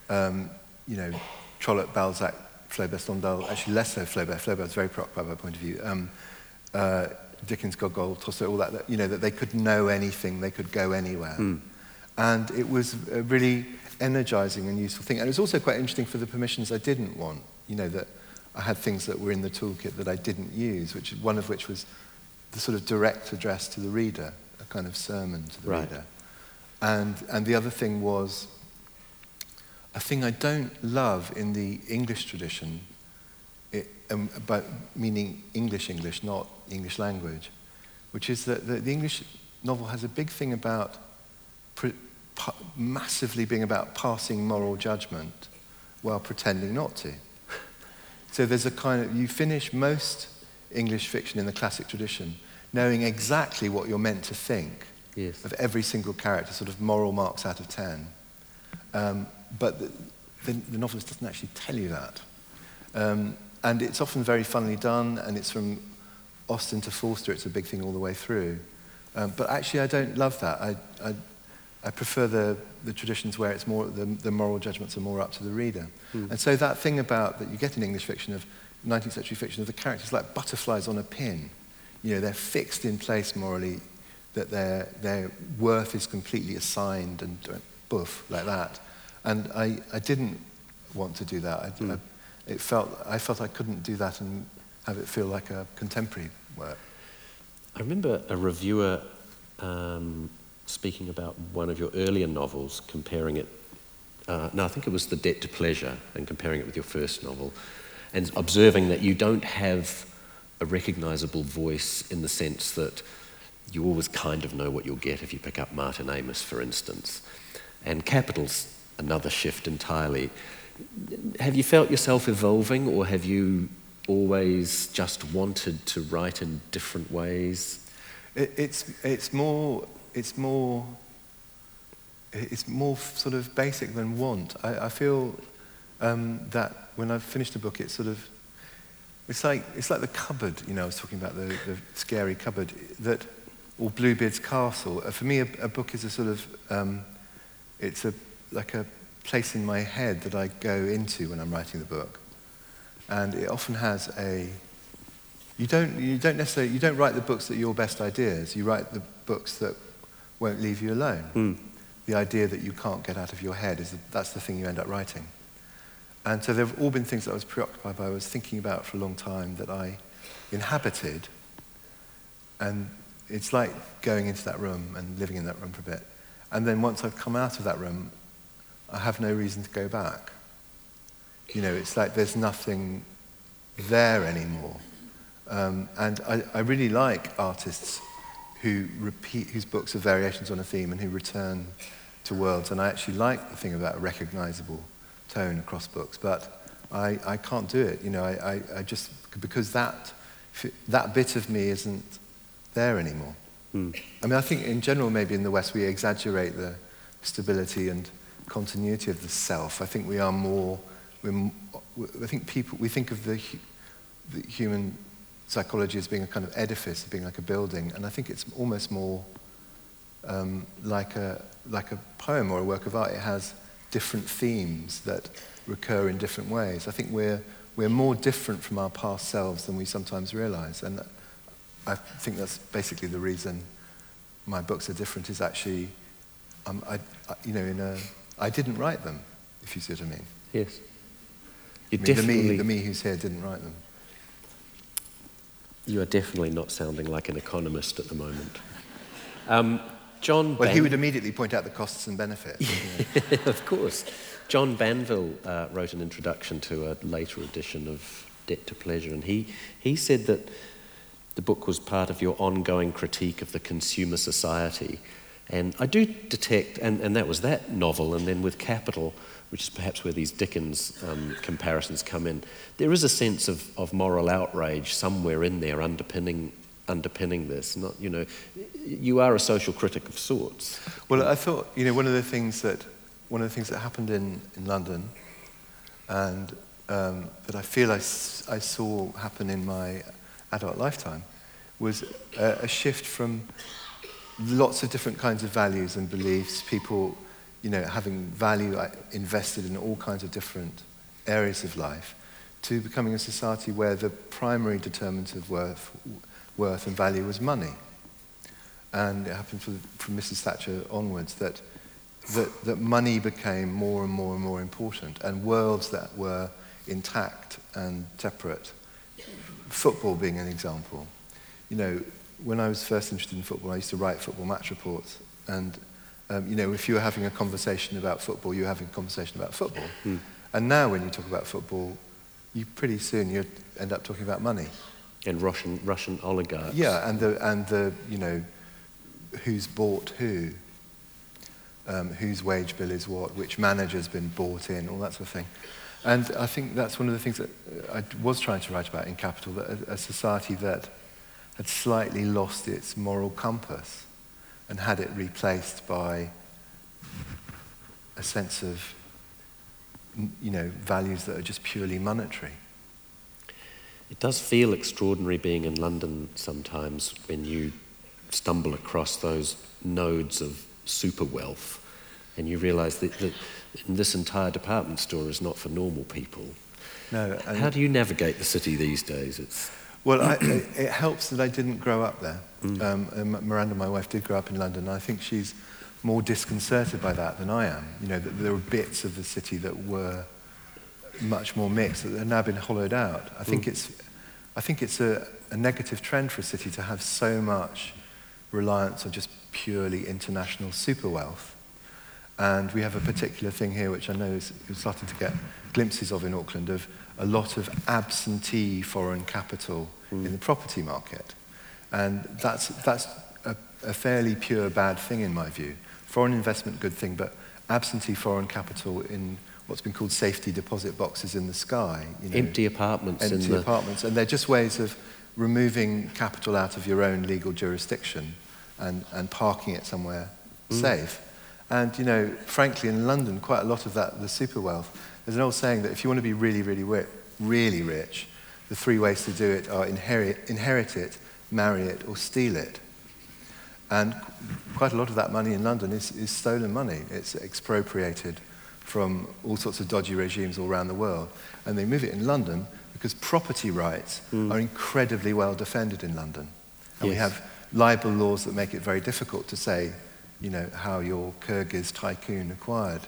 [SPEAKER 3] um, you know, Trollope, Balzac, Flaubert, Stendhal, actually less so Flaubert. Flaubert was very preoccupied by my point of view. Um, uh, Dickens, Gogol, Tolstoy, all that, that, you know, that they could know anything, they could go anywhere. Mm. And it was a really energizing and useful thing. And it was also quite interesting for the permissions I didn't want, you know, that I had things that were in the toolkit that I didn't use, which one of which was the sort of direct address to the reader, a kind of sermon to the right. reader. And, and the other thing was a thing I don't love in the English tradition it, um, but meaning English English, not English language, which is that the, the English novel has a big thing about pre, pa, massively being about passing moral judgment while pretending not to. so there's a kind of, you finish most English fiction in the classic tradition knowing exactly what you're meant to think yes. of every single character, sort of moral marks out of 10. Um, but the, the, the, novelist doesn't actually tell you that. Um, and it's often very funnily done, and it's from Austen to Forster, it's a big thing all the way through. Um, but actually, I don't love that. I, I, I prefer the, the traditions where it's more, the, the moral judgments are more up to the reader. Mm. And so that thing about, that you get in English fiction of 19th century fiction, of the characters like butterflies on a pin. You know, they're fixed in place morally, that their, their worth is completely assigned and boof, like that. And I, I didn't want to do that. I, mm. I it felt, I felt I couldn't do that and have it feel like a contemporary work.
[SPEAKER 2] I remember a reviewer um, speaking about one of your earlier novels, comparing it, uh, no, I think it was The Debt to Pleasure, and comparing it with your first novel, and observing that you don't have a recognizable voice in the sense that you always kind of know what you'll get if you pick up Martin Amis, for instance. And Capital's another shift entirely have you felt yourself evolving, or have you always just wanted to write in different ways?
[SPEAKER 3] It, it's, it's more, it's more, it's more sort of basic than want. I, I feel um, that when I've finished a book, it's sort of, it's like, it's like the cupboard, you know, I was talking about the, the scary cupboard, that, or Bluebeard's Castle. Uh, for me, a, a book is a sort of, um, it's a, like a place in my head that I go into when I'm writing the book. And it often has a, you don't, you don't necessarily, you don't write the books that are your best ideas. You write the books that won't leave you alone. Mm. The idea that you can't get out of your head, is the, that's the thing you end up writing. And so there have all been things that I was preoccupied by, I was thinking about for a long time that I inhabited. And it's like going into that room and living in that room for a bit. And then once I've come out of that room, I have no reason to go back. You know, it's like there's nothing there anymore. Um, and I, I really like artists who repeat, whose books are variations on a theme and who return to worlds. And I actually like the thing about a recognizable tone across books, but I, I can't do it. You know, I, I, I just, because that, that bit of me isn't there anymore. Mm. I mean, I think in general, maybe in the West, we exaggerate the stability and continuity of the self. I think we are more, I think people, we think of the, the human psychology as being a kind of edifice, being like a building, and I think it's almost more um, like, a, like a poem or a work of art. It has different themes that recur in different ways. I think we're, we're more different from our past selves than we sometimes realize, and I think that's basically the reason my books are different. Is actually, um, I, I, you know, in a, I didn't write them, if you see what I mean.
[SPEAKER 2] Yes.
[SPEAKER 3] You I mean, definitely... the, me, the me who's here didn't write them.
[SPEAKER 2] You are definitely not sounding like an economist at the moment. Um, John.
[SPEAKER 3] Well, Ban- he would immediately point out the costs and benefits.
[SPEAKER 2] Yeah, of course. John Banville uh, wrote an introduction to a later edition of Debt to Pleasure, and he, he said that the book was part of your ongoing critique of the consumer society. And I do detect, and, and that was that novel, and then with Capital, which is perhaps where these Dickens um, comparisons come in, there is a sense of, of moral outrage somewhere in there underpinning, underpinning this. Not, you know, you are a social critic of sorts.
[SPEAKER 3] Well, I thought, you know, one of the things that, one of the things that happened in, in London and um, that I feel I, I saw happen in my adult lifetime was a, a shift from lots of different kinds of values and beliefs, people you know, having value invested in all kinds of different areas of life, to becoming a society where the primary determinant of worth, worth and value was money. And it happened from, from Mrs. Thatcher onwards that, that, that money became more and more and more important, and worlds that were intact and separate. Football being an example. You know, when I was first interested in football, I used to write football match reports, and um, you know, if you were having a conversation about football, you were having a conversation about football. Mm. And now when you talk about football, you pretty soon you end up talking about money.
[SPEAKER 2] And Russian, Russian oligarchs.
[SPEAKER 3] Yeah, and the, and the, you know, who's bought who, um, whose wage bill is what, which manager's been bought in, all that sort of thing. And I think that's one of the things that I was trying to write about in Capital, that a, a society that had slightly lost its moral compass and had it replaced by a sense of, you know, values that are just purely monetary.
[SPEAKER 2] It does feel extraordinary being in London sometimes when you stumble across those nodes of super wealth and you realize that, that this entire department store is not for normal people.
[SPEAKER 3] No,
[SPEAKER 2] How do you navigate the city these days? It's
[SPEAKER 3] well, I, it helps that I didn't grow up there. Mm. Um, Miranda, my wife, did grow up in London. I think she's more disconcerted by that than I am. You know, that there were bits of the city that were much more mixed that have now been hollowed out. I think mm. it's, I think it's a, a negative trend for a city to have so much reliance on just purely international super wealth. And we have a particular thing here, which I know is, is starting to get glimpses of in Auckland, of a lot of absentee foreign capital mm. in the property market. And that's, that's a, a fairly pure bad thing in my view. Foreign investment, good thing, but absentee foreign capital in what's been called safety deposit boxes in the sky.
[SPEAKER 2] You know, empty apartments.
[SPEAKER 3] Empty
[SPEAKER 2] the...
[SPEAKER 3] apartments. And they're just ways of removing capital out of your own legal jurisdiction and, and parking it somewhere mm. safe. And, you know, frankly, in London, quite a lot of that, the super wealth, there's an old saying that if you want to be really, really, rich, really rich, the three ways to do it are inherit, inherit it, marry it, or steal it. And quite a lot of that money in London is, is stolen money. It's expropriated from all sorts of dodgy regimes all around the world. And they move it in London because property rights mm. are incredibly well defended in London. And yes. we have libel laws that make it very difficult to say, you know, how your Kyrgyz tycoon acquired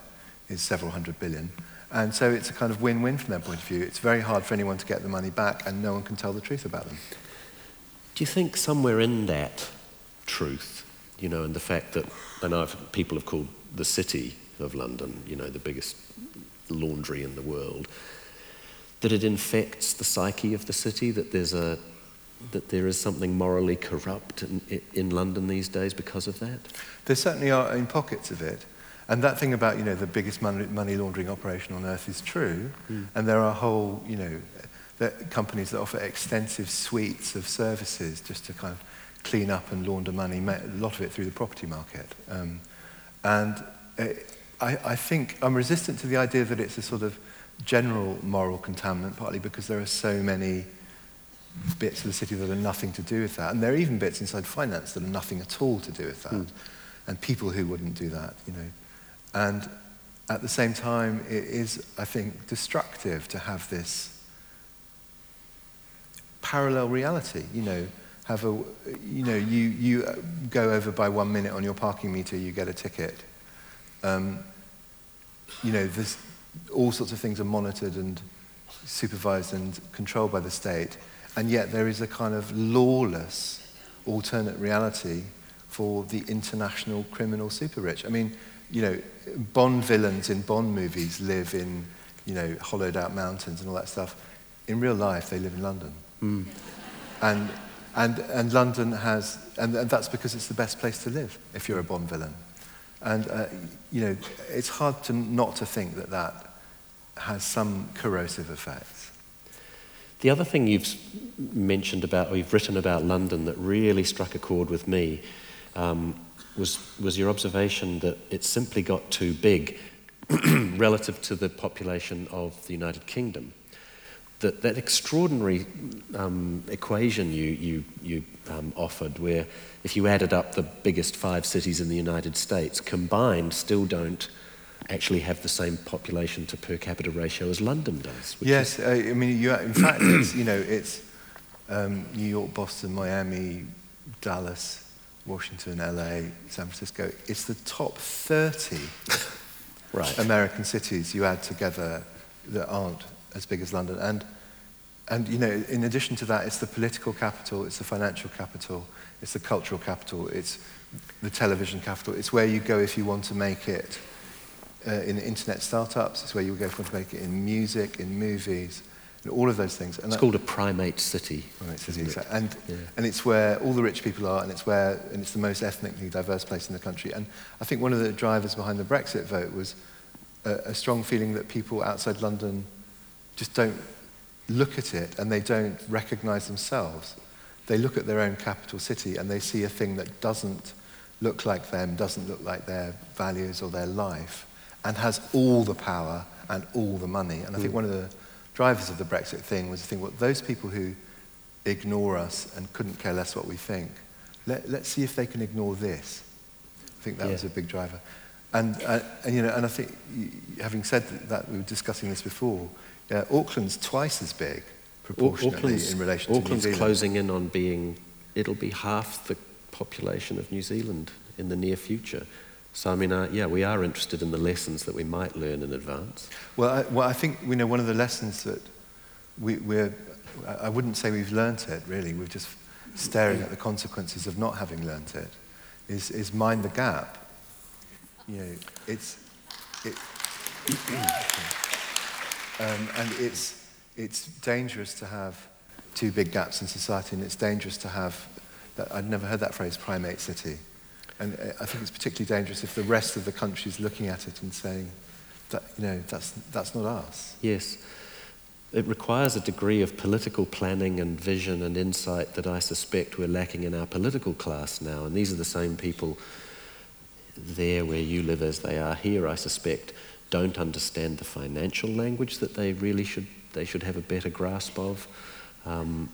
[SPEAKER 3] his several hundred billion. And so it's a kind of win-win from their point of view. It's very hard for anyone to get the money back, and no one can tell the truth about them.
[SPEAKER 2] Do you think somewhere in that truth, you know, and the fact that, I know people have called the city of London, you know, the biggest laundry in the world, that it infects the psyche of the city, that there's a, that there is something morally corrupt in, in London these days because of that?
[SPEAKER 3] There certainly are in pockets of it. And that thing about, you know, the biggest money, money laundering operation on earth is true. Mm. And there are whole, you know, companies that offer extensive suites of services just to kind of clean up and launder money, a lot of it through the property market. Um, and uh, I, I think I'm resistant to the idea that it's a sort of general moral contaminant, partly because there are so many bits of the city that are nothing to do with that. And there are even bits inside finance that are nothing at all to do with that. Mm. And people who wouldn't do that, you know. And at the same time, it is, I think, destructive to have this parallel reality, you know, have a, you know, you, you go over by one minute on your parking meter, you get a ticket. Um, you know, there's all sorts of things are monitored and supervised and controlled by the state, and yet there is a kind of lawless alternate reality for the international criminal super rich. I mean, you know, Bond villains in Bond movies live in, you know, hollowed out mountains and all that stuff. In real life, they live in London. Mm. And, and, and London has, and, and that's because it's the best place to live if you're a Bond villain. And, uh, you know, it's hard to not to think that that has some corrosive effects.
[SPEAKER 2] The other thing you've mentioned about, or you've written about London that really struck a chord with me um, was, was your observation that it simply got too big relative to the population of the United Kingdom that, that extraordinary um, equation you, you, you um, offered, where if you added up the biggest five cities in the United States, combined still don't actually have the same population to per capita ratio as London does.
[SPEAKER 3] Yes, is... I mean, you, in fact, it's, you know, it's um, New York, Boston, Miami, Dallas, Washington, LA, San Francisco. It's the top 30 right. American cities you add together that aren't as big as London. And, and, you know, in addition to that, it's the political capital, it's the financial capital, it's the cultural capital, it's the television capital. It's where you go if you want to make it uh, in internet startups. It's where you go if you want to make it in music, in movies, and all of those things.
[SPEAKER 2] And it's that, called a primate city. Primate city,
[SPEAKER 3] exactly. And, yeah. and it's where all the rich people are, and it's where, and it's the most ethnically diverse place in the country. And I think one of the drivers behind the Brexit vote was a, a strong feeling that people outside London just don't look at it and they don't recognize themselves. They look at their own capital city and they see a thing that doesn't look like them, doesn't look like their values or their life, and has all the power and all the money. And I think mm. one of the drivers of the Brexit thing was to think, well, those people who ignore us and couldn't care less what we think, let, us see if they can ignore this. I think that yeah. was a big driver. And, uh, and, you know, and I think, having said that, we were discussing this before, uh, Auckland's twice as big proportionately Auckland's, in relation to
[SPEAKER 2] Auckland's
[SPEAKER 3] New Zealand.
[SPEAKER 2] closing in on being, it'll be half the population of New Zealand in the near future. So, I mean, uh, yeah, we are interested in the lessons that we might learn in advance.
[SPEAKER 3] Well, I, well, I think, you know, one of the lessons that we, we're, I wouldn't say we've learnt it, really. We're just staring at the consequences of not having learnt it, is, is mind the gap. You know, it's, it, Um, and it's, it's dangerous to have two big gaps in society, and it's dangerous to have, that, I'd never heard that phrase, primate city. And uh, I think it's particularly dangerous if the rest of the country is looking at it and saying, that, you know, that's, that's not us.
[SPEAKER 2] Yes. It requires a degree of political planning and vision and insight that I suspect we're lacking in our political class now. And these are the same people there where you live as they are here, I suspect, don't understand the financial language that they really should, they should have a better grasp of. Um,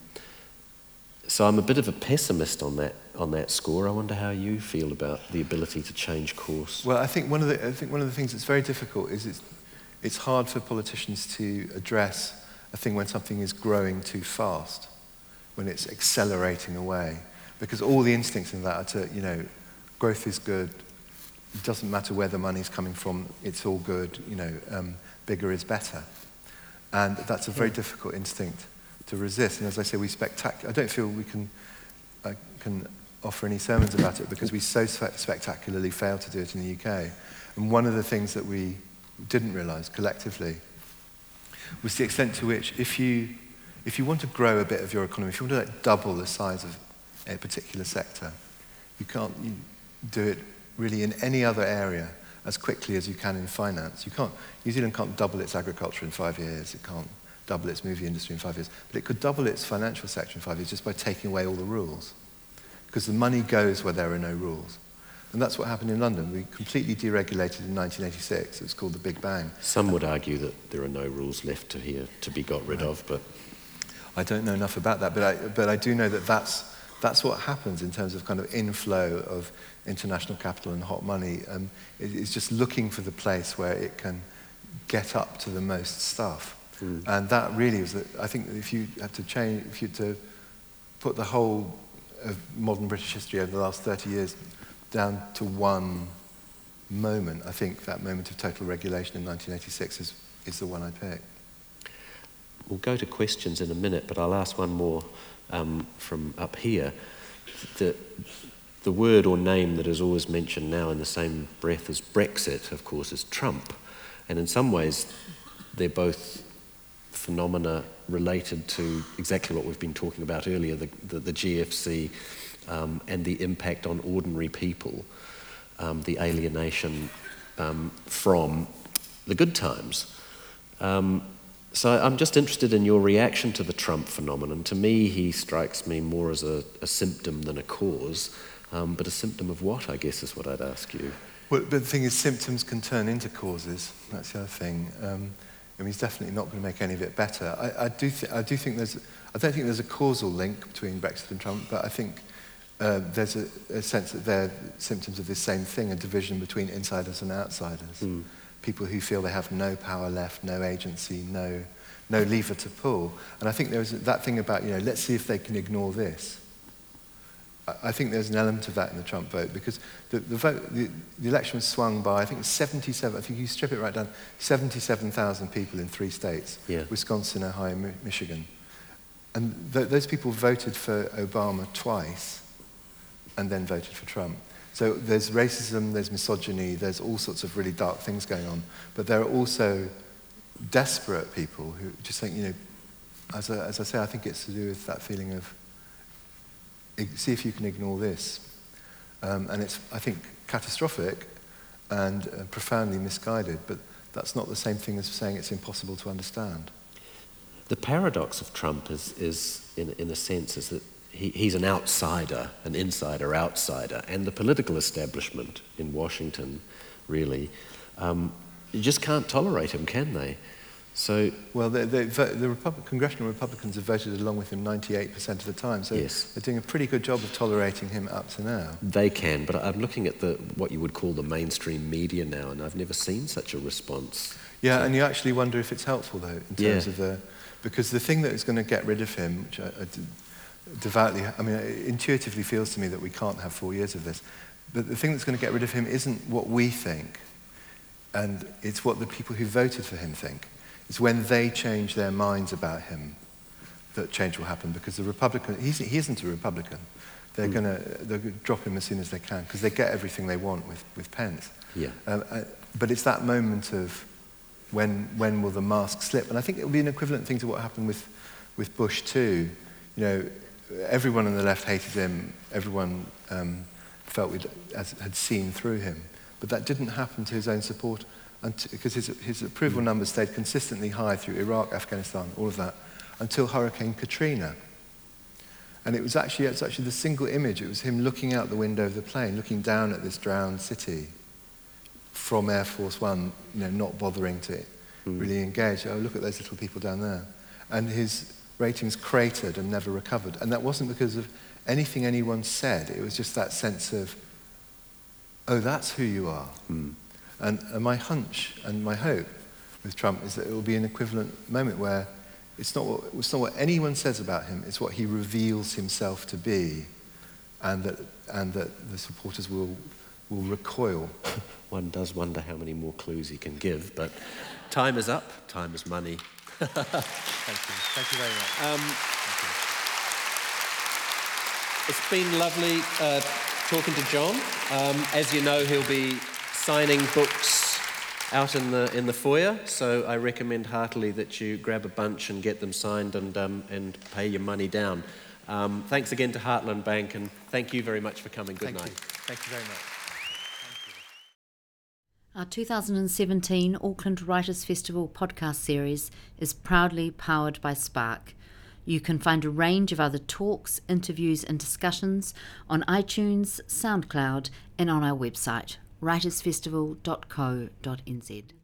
[SPEAKER 2] so I'm a bit of a pessimist on that, on that score. I wonder how you feel about the ability to change course.
[SPEAKER 3] Well, I think one of the, I think one of the things that's very difficult is it's, it's hard for politicians to address a thing when something is growing too fast, when it's accelerating away. Because all the instincts in that are to, you know, growth is good, it doesn't matter where the money's coming from, it's all good, you know, um, bigger is better. And that's a very yeah. difficult instinct to resist. And as I say, we spectac- I don't feel we can, I can offer any sermons about it because we so spe- spectacularly failed to do it in the UK. And one of the things that we didn't realize collectively was the extent to which if you, if you want to grow a bit of your economy, if you want to like, double the size of a particular sector, you can't you do it really in any other area as quickly as you can in finance. You can't, New Zealand can't double its agriculture in five years. It can't double its movie industry in five years. But it could double its financial sector in five years just by taking away all the rules. Because the money goes where there are no rules. And that's what happened in London. We completely deregulated in 1986. It was called the Big Bang.
[SPEAKER 2] Some would argue that there are no rules left to here to be got rid right. of, but
[SPEAKER 3] I don't know enough about that. But I, but I do know that that's that's what happens in terms of kind of inflow of international capital and hot money. Um, it, it's just looking for the place where it can get up to the most stuff. Mm. And that really is, that I think if you had to change, if you had to put the whole of modern British history over the last 30 years down to one moment, I think that moment of total regulation in 1986 is, is the one I pick.
[SPEAKER 2] We'll go to questions in a minute, but I'll ask one more um, from up here. The, the word or name that is always mentioned now in the same breath as Brexit, of course, is Trump. And in some ways, they're both phenomena related to exactly what we've been talking about earlier the, the, the GFC um, and the impact on ordinary people, um, the alienation um, from the good times. Um, so I'm just interested in your reaction to the Trump phenomenon. To me, he strikes me more as a, a symptom than a cause, um, but a symptom of what, I guess, is what I'd ask you.
[SPEAKER 3] Well, but the thing is, symptoms can turn into causes. That's the other thing. I mean, he's definitely not going to make any of it better. I, I, do, th- I do think there's, I don't think there's a causal link between Brexit and Trump, but I think uh, there's a, a, sense that they're symptoms of this same thing, a division between insiders and outsiders. Mm people who feel they have no power left, no agency, no, no lever to pull. And I think there's that thing about, you know, let's see if they can ignore this. I think there's an element of that in the Trump vote because the, the, vote, the, the election was swung by, I think 77, I think you strip it right down, 77,000 people in three states yeah. Wisconsin, Ohio, Mi- Michigan. And th- those people voted for Obama twice and then voted for Trump. So there's racism, there's misogyny, there's all sorts of really dark things going on. But there are also desperate people who just think, you know, as, a, as I say, I think it's to do with that feeling of see if you can ignore this. Um, and it's, I think, catastrophic and uh, profoundly misguided, but that's not the same thing as saying it's impossible to understand.
[SPEAKER 2] The paradox of Trump is, is in, in a sense, is that he, he's an outsider, an insider outsider, and the political establishment in Washington, really, um, you just can't tolerate him, can they? So,
[SPEAKER 3] well, the, the, the Republic, congressional Republicans have voted along with him 98% of the time, so yes. they're doing a pretty good job of tolerating him up to now.
[SPEAKER 2] They can, but I'm looking at the what you would call the mainstream media now, and I've never seen such a response.
[SPEAKER 3] Yeah, and you actually wonder if it's helpful, though, in terms yeah. of the because the thing that is going to get rid of him, which I, I devoutly, I mean, it intuitively feels to me that we can't have four years of this. But the thing that's going to get rid of him isn't what we think, and it's what the people who voted for him think. It's when they change their minds about him that change will happen because the Republican, he isn't a Republican. They're mm. going to drop him as soon as they can because they get everything they want with, with Pence.
[SPEAKER 2] Yeah.
[SPEAKER 3] Uh, uh, but it's that moment of when, when will the mask slip? And I think it will be an equivalent thing to what happened with, with Bush too. You know, everyone on the left hated him. Everyone um, felt we had seen through him. But that didn't happen to his own support because his, his approval numbers stayed consistently high through Iraq, Afghanistan, all of that, until Hurricane Katrina. And it was actually, it's actually the single image. It was him looking out the window of the plane, looking down at this drowned city from Air Force One, you know, not bothering to mm. really engage. Oh, look at those little people down there. And his ratings cratered and never recovered. And that wasn't because of anything anyone said, it was just that sense of, oh, that's who you are. Mm. And, and my hunch and my hope with Trump is that it will be an equivalent moment where it's not, what, it's not what anyone says about him, it's what he reveals himself to be, and that, and that the supporters will, will recoil.
[SPEAKER 2] One does wonder how many more clues he can give, but time is up, time is money.
[SPEAKER 3] Thank you. Thank you very much. Um,
[SPEAKER 2] it's been lovely uh, talking to John. Um, as you know, he'll be signing books out in the, in the foyer, so I recommend heartily that you grab a bunch and get them signed and, um, and pay your money down. Um, thanks again to Heartland Bank, and thank you very much for coming. Good
[SPEAKER 3] Thank
[SPEAKER 2] night.
[SPEAKER 3] you. Thank you very much.
[SPEAKER 1] Our 2017 Auckland Writers Festival podcast series is proudly powered by Spark. You can find a range of other talks, interviews, and discussions on iTunes, SoundCloud, and on our website, writersfestival.co.nz.